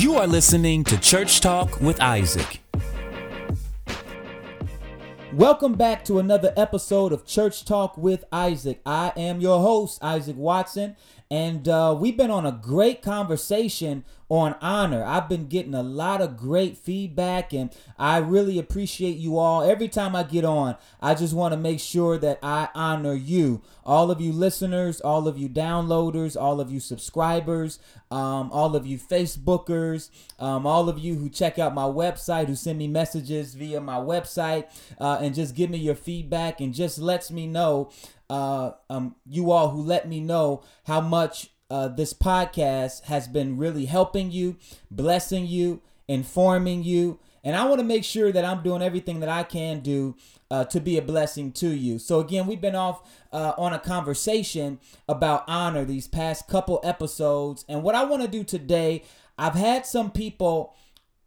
You are listening to Church Talk with Isaac. Welcome back to another episode of Church Talk with Isaac. I am your host, Isaac Watson, and uh, we've been on a great conversation on honor. I've been getting a lot of great feedback, and I really appreciate you all. Every time I get on, I just want to make sure that I honor you, all of you listeners, all of you downloaders, all of you subscribers, um, all of you Facebookers, um, all of you who check out my website, who send me messages via my website, uh, and just give me your feedback and just lets me know uh, um, you all who let me know how much uh, this podcast has been really helping you, blessing you, informing you. And I want to make sure that I'm doing everything that I can do uh, to be a blessing to you. So, again, we've been off uh, on a conversation about honor these past couple episodes. And what I want to do today, I've had some people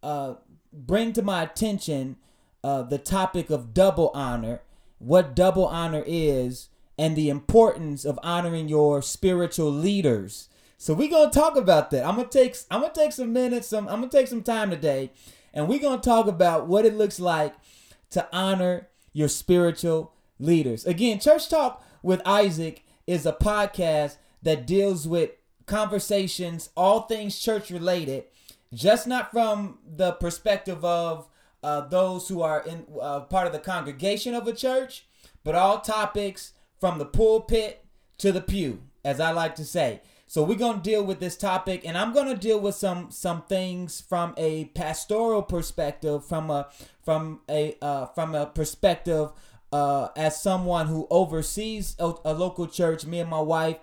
uh, bring to my attention uh, the topic of double honor, what double honor is, and the importance of honoring your spiritual leaders. So we're gonna talk about that. I'm gonna take I'm gonna take some minutes, some I'm gonna take some time today, and we're gonna talk about what it looks like to honor your spiritual leaders. Again, Church Talk with Isaac is a podcast that deals with conversations, all things church related, just not from the perspective of uh, those who are in uh, part of the congregation of a church, but all topics from the pulpit to the pew, as I like to say. So we're going to deal with this topic and I'm going to deal with some some things from a pastoral perspective from a from a uh, from a perspective uh, as someone who oversees a, a local church, me and my wife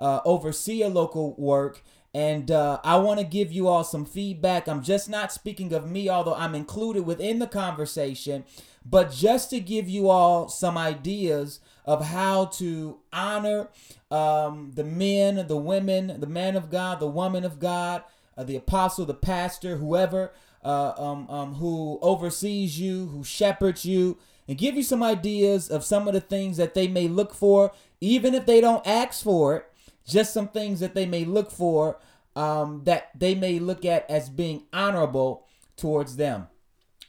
uh, oversee a local work and uh, I want to give you all some feedback. I'm just not speaking of me, although I'm included within the conversation, but just to give you all some ideas of how to honor um, the men, the women, the man of God, the woman of God, uh, the apostle, the pastor, whoever uh, um, um, who oversees you, who shepherds you, and give you some ideas of some of the things that they may look for, even if they don't ask for it. Just some things that they may look for um, that they may look at as being honorable towards them.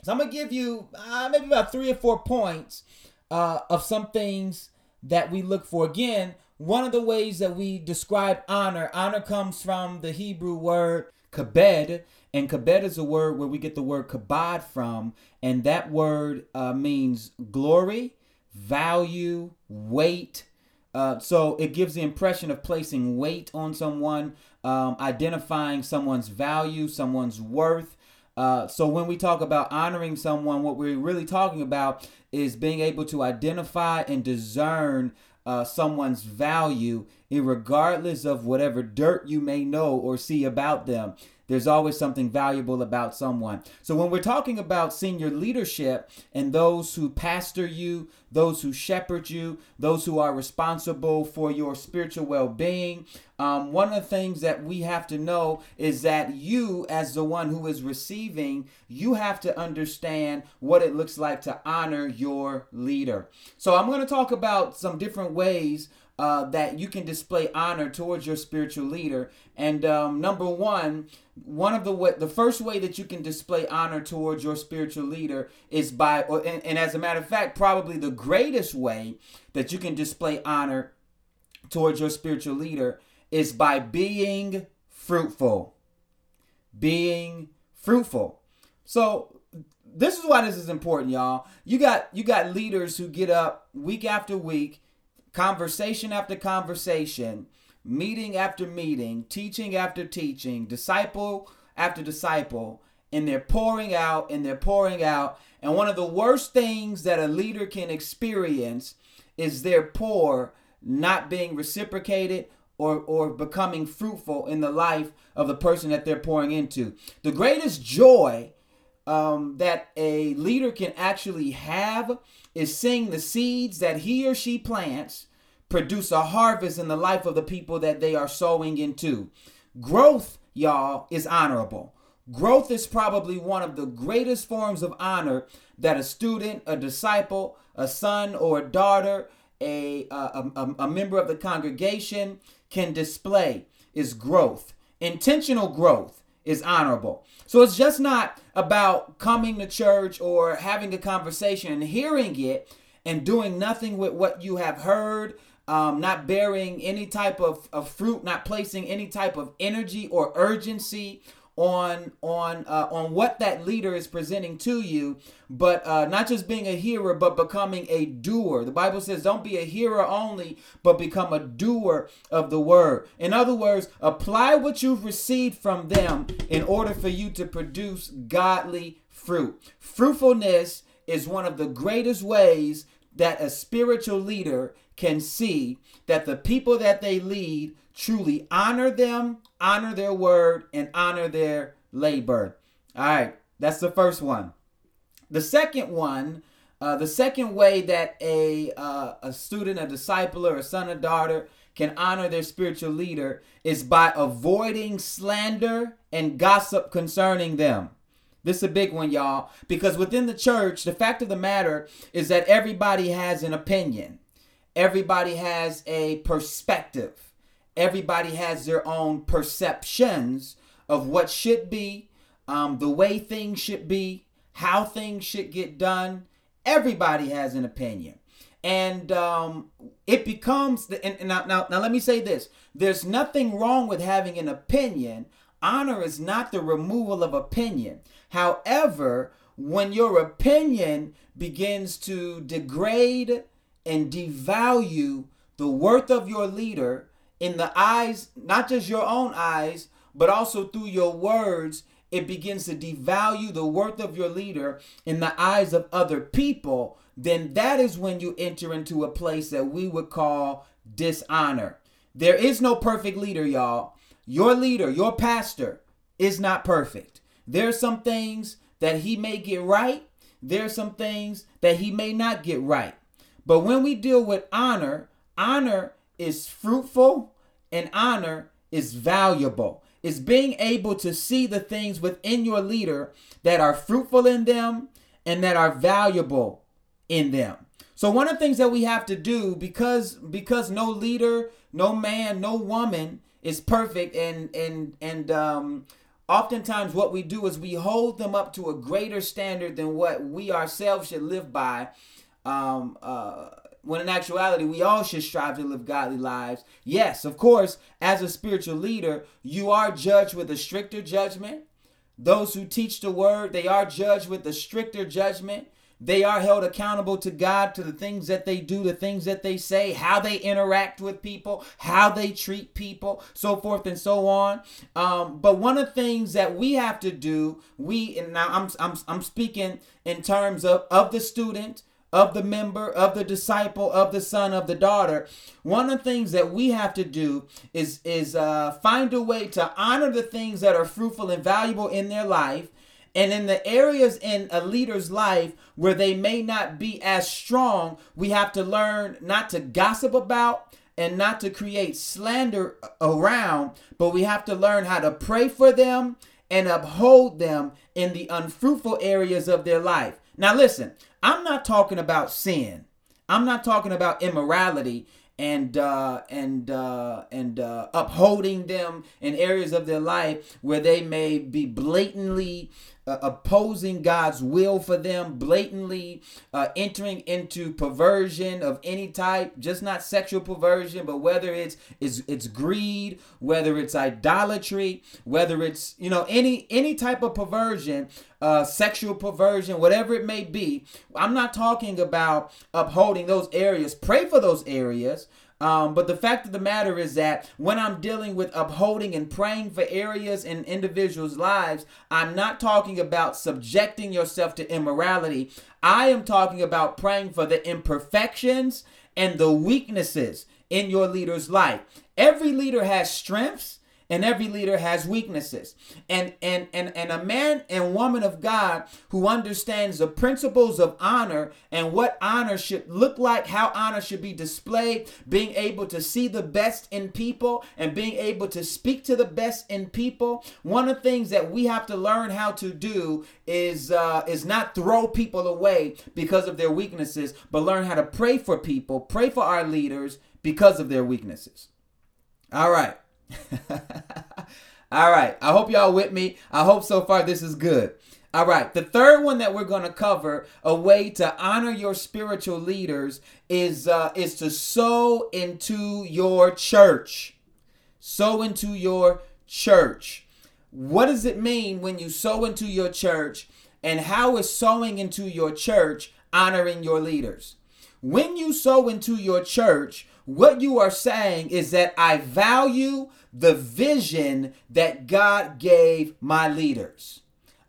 So I'm gonna give you uh, maybe about three or four points uh, of some things that we look for. Again, one of the ways that we describe honor, honor comes from the Hebrew word kabed, and kabed is a word where we get the word kabod from, and that word uh, means glory, value, weight. Uh, so it gives the impression of placing weight on someone, um, identifying someone's value, someone's worth. Uh, so when we talk about honoring someone, what we're really talking about is being able to identify and discern uh, someone's value, regardless of whatever dirt you may know or see about them. There's always something valuable about someone. So when we're talking about senior leadership and those who pastor you, those who shepherd you, those who are responsible for your spiritual well being, um, one of the things that we have to know is that you, as the one who is receiving, you have to understand what it looks like to honor your leader. So I'm going to talk about some different ways uh, that you can display honor towards your spiritual leader. And um, number one, one of the way, the first way that you can display honor towards your spiritual leader is by, or, and, and as a matter of fact, probably the greatest way that you can display honor towards your spiritual leader is by being fruitful. Being fruitful. So this is why this is important, y'all. You got you got leaders who get up week after week conversation after conversation, meeting after meeting, teaching after teaching, disciple after disciple, and they're pouring out and they're pouring out. And one of the worst things that a leader can experience is their pour not being reciprocated or, or becoming fruitful in the life of the person that they're pouring into. The greatest joy um, that a leader can actually have is seeing the seeds that he or she plants produce a harvest in the life of the people that they are sowing into. Growth, y'all, is honorable. Growth is probably one of the greatest forms of honor that a student, a disciple, a son or a daughter, a, a, a, a member of the congregation can display is growth. Intentional growth is honorable. So it's just not about coming to church or having a conversation and hearing it and doing nothing with what you have heard, um, not bearing any type of, of fruit, not placing any type of energy or urgency on on uh, on what that leader is presenting to you, but uh, not just being a hearer, but becoming a doer. The Bible says, "Don't be a hearer only, but become a doer of the word." In other words, apply what you've received from them in order for you to produce godly fruit. Fruitfulness is one of the greatest ways that a spiritual leader can see that the people that they lead truly honor them, honor their word, and honor their labor. All right, that's the first one. The second one, uh, the second way that a uh, a student, a disciple, or a son or daughter can honor their spiritual leader is by avoiding slander and gossip concerning them. This is a big one, y'all, because within the church, the fact of the matter is that everybody has an opinion. Everybody has a perspective everybody has their own perceptions of what should be, um, the way things should be, how things should get done. Everybody has an opinion. And um, it becomes, the, and, and now, now, now let me say this there's nothing wrong with having an opinion. Honor is not the removal of opinion. However, when your opinion begins to degrade and devalue the worth of your leader, in the eyes, not just your own eyes, but also through your words, it begins to devalue the worth of your leader in the eyes of other people, then that is when you enter into a place that we would call dishonor. There is no perfect leader, y'all. Your leader, your pastor, is not perfect. There's some things that he may get right, there's some things that he may not get right. But when we deal with honor, honor is fruitful and honor is valuable. It's being able to see the things within your leader that are fruitful in them and that are valuable in them. So one of the things that we have to do because because no leader, no man, no woman is perfect and and and um oftentimes what we do is we hold them up to a greater standard than what we ourselves should live by um uh when in actuality we all should strive to live godly lives. Yes, of course, as a spiritual leader, you are judged with a stricter judgment. Those who teach the word, they are judged with a stricter judgment. They are held accountable to God to the things that they do, the things that they say, how they interact with people, how they treat people, so forth and so on. Um, but one of the things that we have to do, we and now I'm I'm I'm speaking in terms of of the student, of the member, of the disciple, of the son, of the daughter. One of the things that we have to do is is uh, find a way to honor the things that are fruitful and valuable in their life. And in the areas in a leader's life where they may not be as strong, we have to learn not to gossip about and not to create slander around, but we have to learn how to pray for them and uphold them in the unfruitful areas of their life. Now, listen, I'm not talking about sin. I'm not talking about immorality and uh, and uh, and uh, upholding them in areas of their life where they may be blatantly uh, opposing God's will for them, blatantly uh, entering into perversion of any type, just not sexual perversion, but whether it's it's it's greed, whether it's idolatry, whether it's you know any any type of perversion, uh, sexual perversion, whatever it may be. I'm not talking about upholding those areas. Pray for those areas. Um, but the fact of the matter is that when I'm dealing with upholding and praying for areas in individuals' lives, I'm not talking about subjecting yourself to immorality. I am talking about praying for the imperfections and the weaknesses in your leader's life. Every leader has strengths and every leader has weaknesses. And and and and a man and woman of god who understands the principles of honor and what honor should look like how honor should be displayed being able to see the best in people and being able to speak to the best in people. One of the things that we have to learn how to do is uh, is not throw people away because of their weaknesses but learn how to pray for people pray for our leaders because of their weaknesses. All right All right. I hope y'all with me. I hope so far this is good. All right. The third one that we're going to cover, a way to honor your spiritual leaders, is uh, is to sow into your church. Sow into your church. What does it mean when you sow into your church? And how is sowing into your church honoring your leaders? When you sow into your church, what you are saying is that I value the vision that God gave my leaders.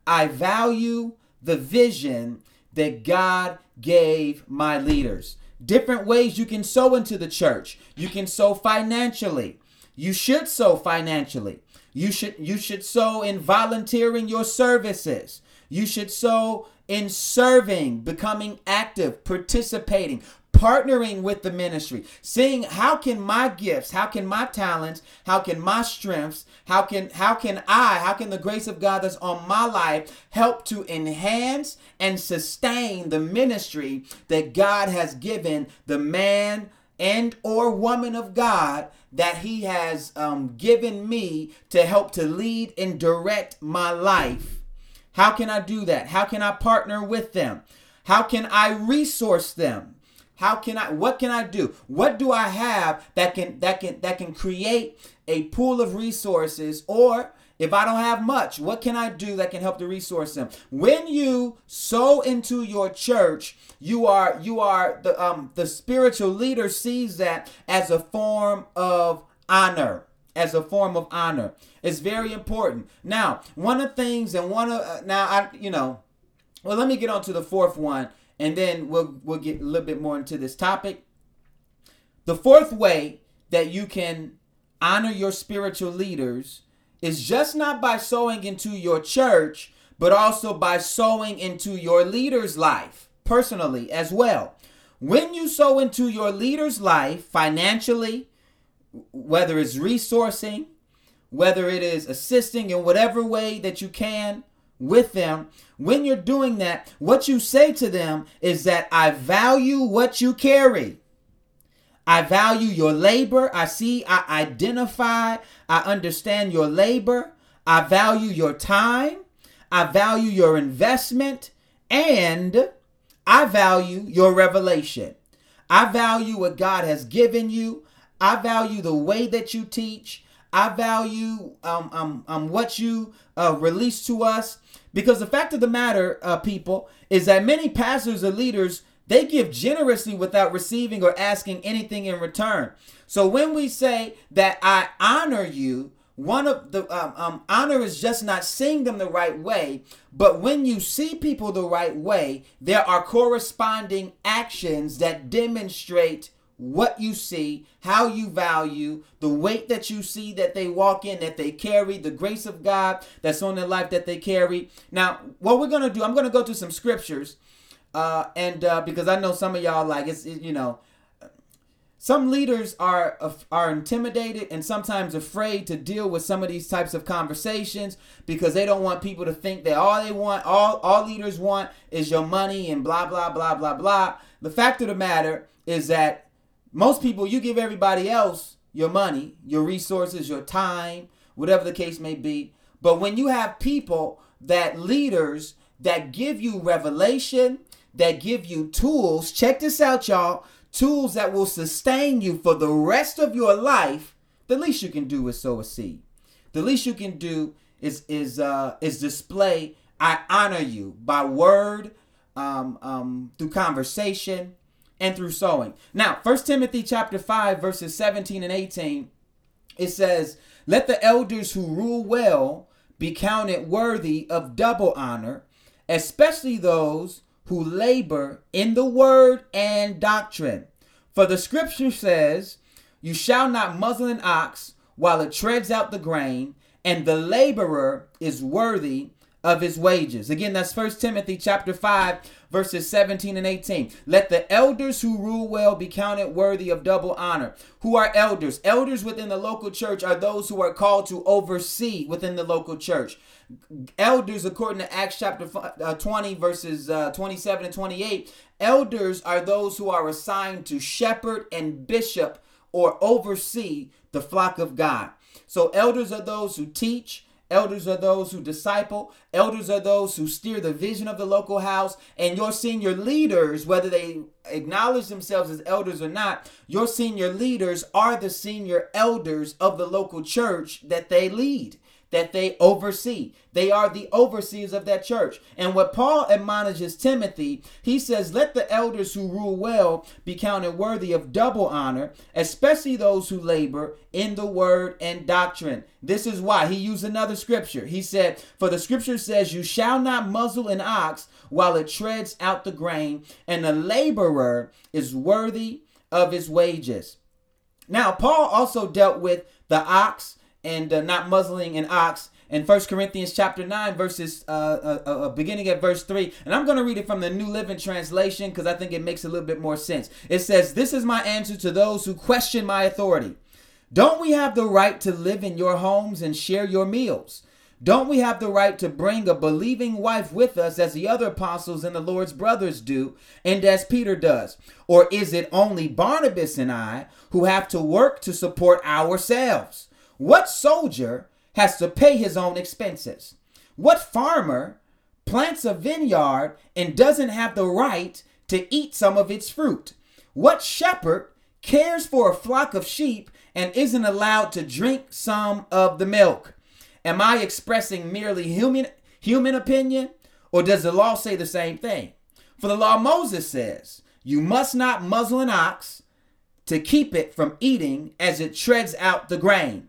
I value the vision that God gave my leaders. Different ways you can sow into the church. You can sow financially. You should sow financially. You should you should sow in volunteering your services. You should sow in serving, becoming active, participating, partnering with the ministry, seeing how can my gifts, how can my talents, how can my strengths, how can how can I, how can the grace of God that's on my life help to enhance and sustain the ministry that God has given the man and or woman of God that he has um, given me to help to lead and direct my life. How can I do that? How can I partner with them? How can I resource them? How can I what can I do? What do I have that can that can that can create a pool of resources or if I don't have much, what can I do that can help to resource them? When you sow into your church, you are you are the um the spiritual leader sees that as a form of honor as a form of honor it's very important now one of the things and one of uh, now i you know well let me get on to the fourth one and then we'll we'll get a little bit more into this topic the fourth way that you can honor your spiritual leaders is just not by sowing into your church but also by sowing into your leader's life personally as well. When you sow into your leader's life financially, whether it's resourcing, whether it is assisting in whatever way that you can with them, when you're doing that, what you say to them is that I value what you carry. I value your labor. I see, I identify, I understand your labor. I value your time. I value your investment. And I value your revelation. I value what God has given you. I value the way that you teach. I value um, um, um, what you uh, release to us. Because the fact of the matter, uh, people, is that many pastors or leaders, they give generously without receiving or asking anything in return. So when we say that I honor you, one of the um, um, honor is just not seeing them the right way but when you see people the right way there are corresponding actions that demonstrate what you see how you value the weight that you see that they walk in that they carry the grace of god that's on their life that they carry. Now what we're gonna do i'm gonna go to some scriptures uh, and uh, because i know some of y'all like it's it, you know some leaders are are intimidated and sometimes afraid to deal with some of these types of conversations because they don't want people to think that all they want all all leaders want is your money and blah blah blah blah blah. The fact of the matter is that most people you give everybody else your money your resources your time whatever the case may be but when you have people that leaders that give you revelation that give you tools check this out y'all tools that will sustain you for the rest of your life, the least you can do is sow a seed. The least you can do is is uh, is display I honor you by word, um, um, through conversation, and through sowing. Now, First Timothy chapter five verses seventeen and eighteen, it says, "Let the elders who rule well be counted worthy of double honor, especially those who labor in the word and doctrine. For the scripture says, You shall not muzzle an ox while it treads out the grain, and the laborer is worthy of his wages. Again, that's First Timothy chapter 5 verses 17 and 18. Let the elders who rule well be counted worthy of double honor. Who are elders? Elders within the local church are those who are called to oversee within the local church. Elders, according to Acts chapter uh, 20, verses uh, 27 and 28, elders are those who are assigned to shepherd and bishop or oversee the flock of God. So elders are those who teach, Elders are those who disciple. Elders are those who steer the vision of the local house. And your senior leaders, whether they acknowledge themselves as elders or not, your senior leaders are the senior elders of the local church that they lead that they oversee. They are the overseers of that church. And what Paul admonishes Timothy, he says, Let the elders who rule well be counted worthy of double honor, especially those who labor in the word and doctrine. This is why he used another scripture. He said, For the scripture says, You shall not muzzle an ox while it treads out the grain, and the laborer is worthy of his wages. Now, Paul also dealt with the ox and uh, not muzzling an ox in First Corinthians chapter 9 verses uh, uh, uh, beginning at verse 3 and I'm going to read it from the New Living Translation because I think it makes a little bit more sense. It says, "This is my answer to those who question my authority. Don't we have the right to live in your homes and share your meals? Don't we have the right to bring a believing wife with us as the other apostles and the Lord's brothers do and as Peter does? Or is it only Barnabas and I who have to work to support ourselves?" What soldier has to pay his own expenses? What farmer plants a vineyard and doesn't have the right to eat some of its fruit? What shepherd cares for a flock of sheep and isn't allowed to drink some of the milk? Am I expressing merely human human opinion or does the law say the same thing? For the law Moses says, you must not muzzle an ox to keep it from eating as it treads out the grain.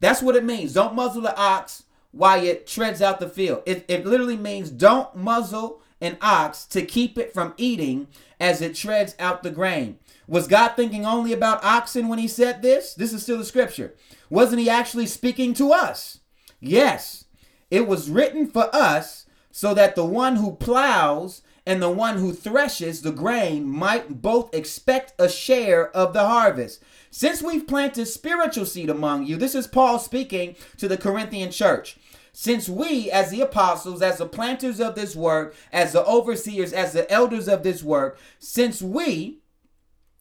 That's what it means. Don't muzzle the ox while it treads out the field. It, it literally means don't muzzle an ox to keep it from eating as it treads out the grain. Was God thinking only about oxen when he said this? This is still the scripture. Wasn't he actually speaking to us? Yes. It was written for us so that the one who plows and the one who threshes the grain might both expect a share of the harvest. Since we've planted spiritual seed among you, this is Paul speaking to the Corinthian church. Since we, as the apostles, as the planters of this work, as the overseers, as the elders of this work, since we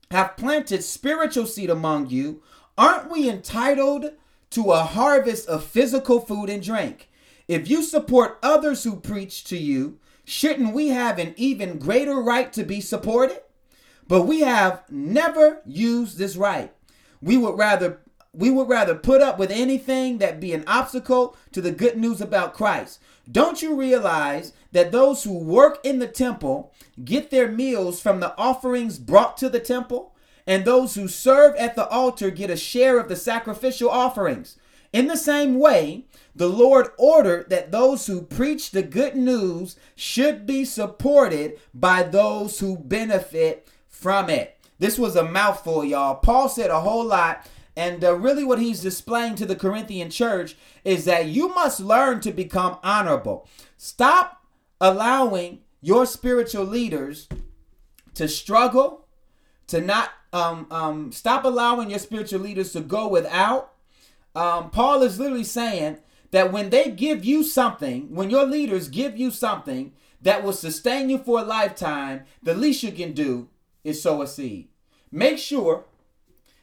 have planted spiritual seed among you, aren't we entitled to a harvest of physical food and drink? If you support others who preach to you, shouldn't we have an even greater right to be supported? But we have never used this right. We would rather we would rather put up with anything that be an obstacle to the good news about Christ. Don't you realize that those who work in the temple get their meals from the offerings brought to the temple? And those who serve at the altar get a share of the sacrificial offerings. In the same way, the Lord ordered that those who preach the good news should be supported by those who benefit from it. This was a mouthful, y'all. Paul said a whole lot. And uh, really, what he's displaying to the Corinthian church is that you must learn to become honorable. Stop allowing your spiritual leaders to struggle, to not um, um, stop allowing your spiritual leaders to go without. Um, Paul is literally saying that when they give you something, when your leaders give you something that will sustain you for a lifetime, the least you can do is sow a seed. Make sure,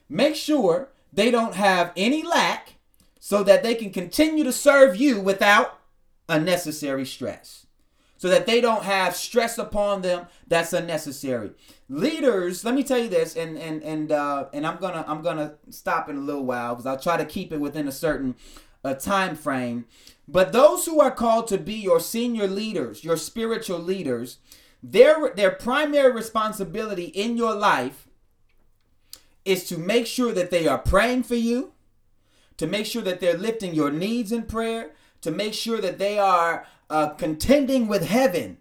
make sure they don't have any lack so that they can continue to serve you without unnecessary stress. So that they don't have stress upon them that's unnecessary. Leaders, let me tell you this, and and and uh, and I'm gonna I'm gonna stop in a little while because I'll try to keep it within a certain uh, time frame. But those who are called to be your senior leaders, your spiritual leaders, their their primary responsibility in your life is to make sure that they are praying for you, to make sure that they're lifting your needs in prayer, to make sure that they are uh, contending with heaven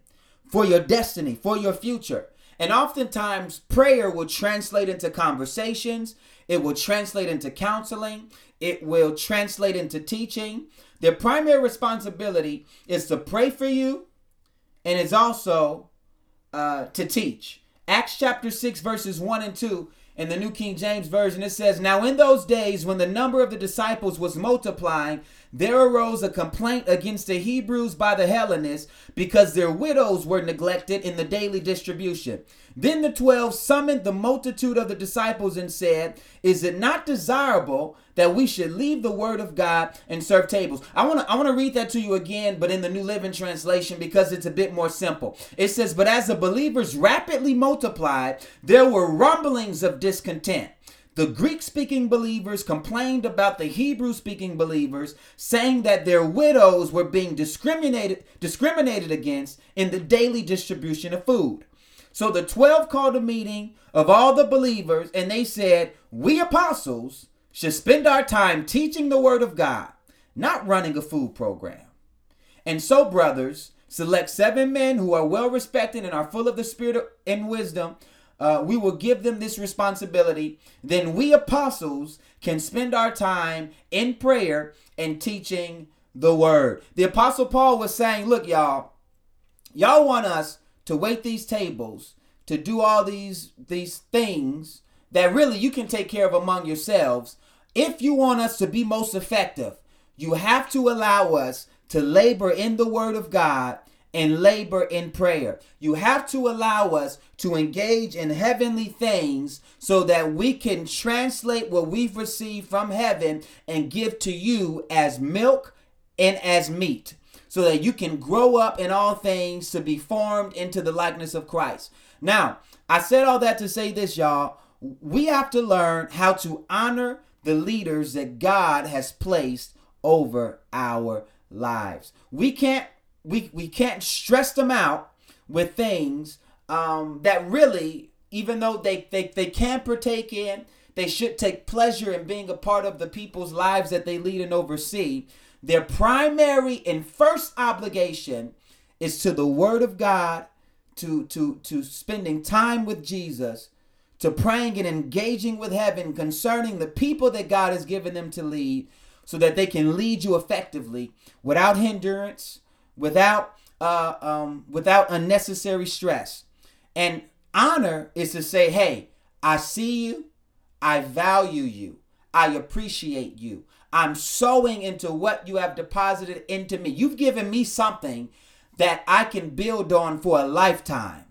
for your destiny, for your future. And oftentimes, prayer will translate into conversations, it will translate into counseling, it will translate into teaching. Their primary responsibility is to pray for you, and it's also uh, to teach. Acts chapter 6, verses 1 and 2 in the New King James Version, it says, Now in those days, when the number of the disciples was multiplying, there arose a complaint against the Hebrews by the Hellenists because their widows were neglected in the daily distribution. Then the twelve summoned the multitude of the disciples and said, Is it not desirable that we should leave the word of God and serve tables. I want to I want to read that to you again, but in the New Living Translation because it's a bit more simple. It says, "But as the believers rapidly multiplied, there were rumblings of discontent." The Greek speaking believers complained about the Hebrew speaking believers, saying that their widows were being discriminated, discriminated against in the daily distribution of food. So the 12 called a meeting of all the believers, and they said, We apostles should spend our time teaching the word of God, not running a food program. And so, brothers, select seven men who are well respected and are full of the spirit and wisdom uh, we will give them this responsibility, then we apostles can spend our time in prayer and teaching the word. The apostle Paul was saying, Look, y'all, y'all want us to wait these tables, to do all these these things that really you can take care of among yourselves. If you want us to be most effective, you have to allow us to labor in the word of God and labor in prayer. You have to allow us to engage in heavenly things so that we can translate what we've received from heaven and give to you as milk and as meat so that you can grow up in all things to be formed into the likeness of Christ. Now, I said all that to say this, y'all. We have to learn how to honor the leaders that God has placed over our lives. We can't we we can't stress them out with things um, that really, even though they, they they can partake in, they should take pleasure in being a part of the people's lives that they lead and oversee. Their primary and first obligation is to the Word of God, to to to spending time with Jesus, to praying and engaging with heaven concerning the people that God has given them to lead, so that they can lead you effectively without hindrance without uh, um, without unnecessary stress. And honor is to say, hey, I see you, I value you, I appreciate you. I'm sowing into what you have deposited into me. You've given me something that I can build on for a lifetime.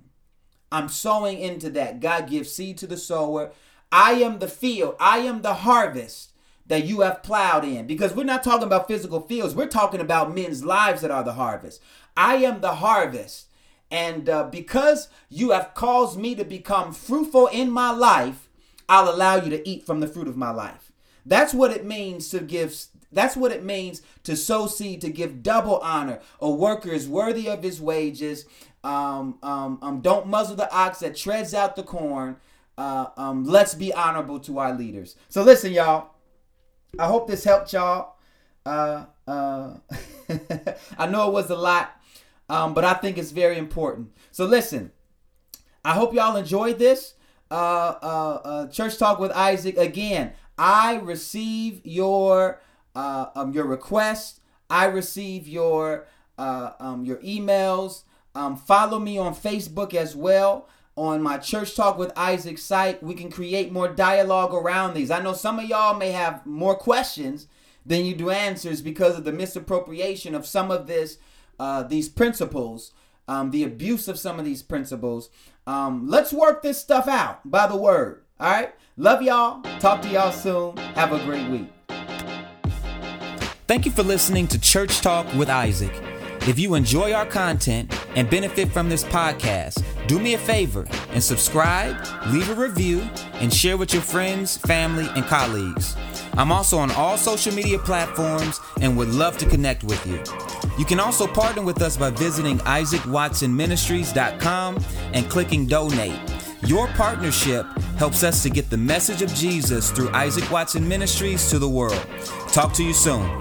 I'm sowing into that. God gives seed to the sower. I am the field, I am the harvest that you have plowed in. Because we're not talking about physical fields, we're talking about men's lives that are the harvest. I am the harvest. And uh, because you have caused me to become fruitful in my life, I'll allow you to eat from the fruit of my life. That's what it means to give. That's what it means to sow seed, to give double honor. A worker is worthy of his wages. Um, um, um, don't muzzle the ox that treads out the corn. Uh, um, let's be honorable to our leaders. So listen, y'all. I hope this helped y'all. Uh, uh, I know it was a lot, um, but I think it's very important. So listen, I hope y'all enjoyed this. Uh, uh, uh, Church Talk with Isaac. Again, I receive your uh, um, your requests. I receive your um, your emails. Um, follow me on Facebook as well on my Church Talk with Isaac site. We can create more dialogue around these. I know some of y'all may have more questions than you do answers because of the misappropriation of some of this, uh, these principles, um, the abuse of some of these principles. Um, let's work this stuff out by the word. All right. Love y'all. Talk to y'all soon. Have a great week. Thank you for listening to Church Talk with Isaac. If you enjoy our content and benefit from this podcast, do me a favor and subscribe, leave a review, and share with your friends, family, and colleagues. I'm also on all social media platforms and would love to connect with you. You can also partner with us by visiting isaacwatsonministries.com and clicking donate. Your partnership helps us to get the message of Jesus through Isaac Watson Ministries to the world. Talk to you soon.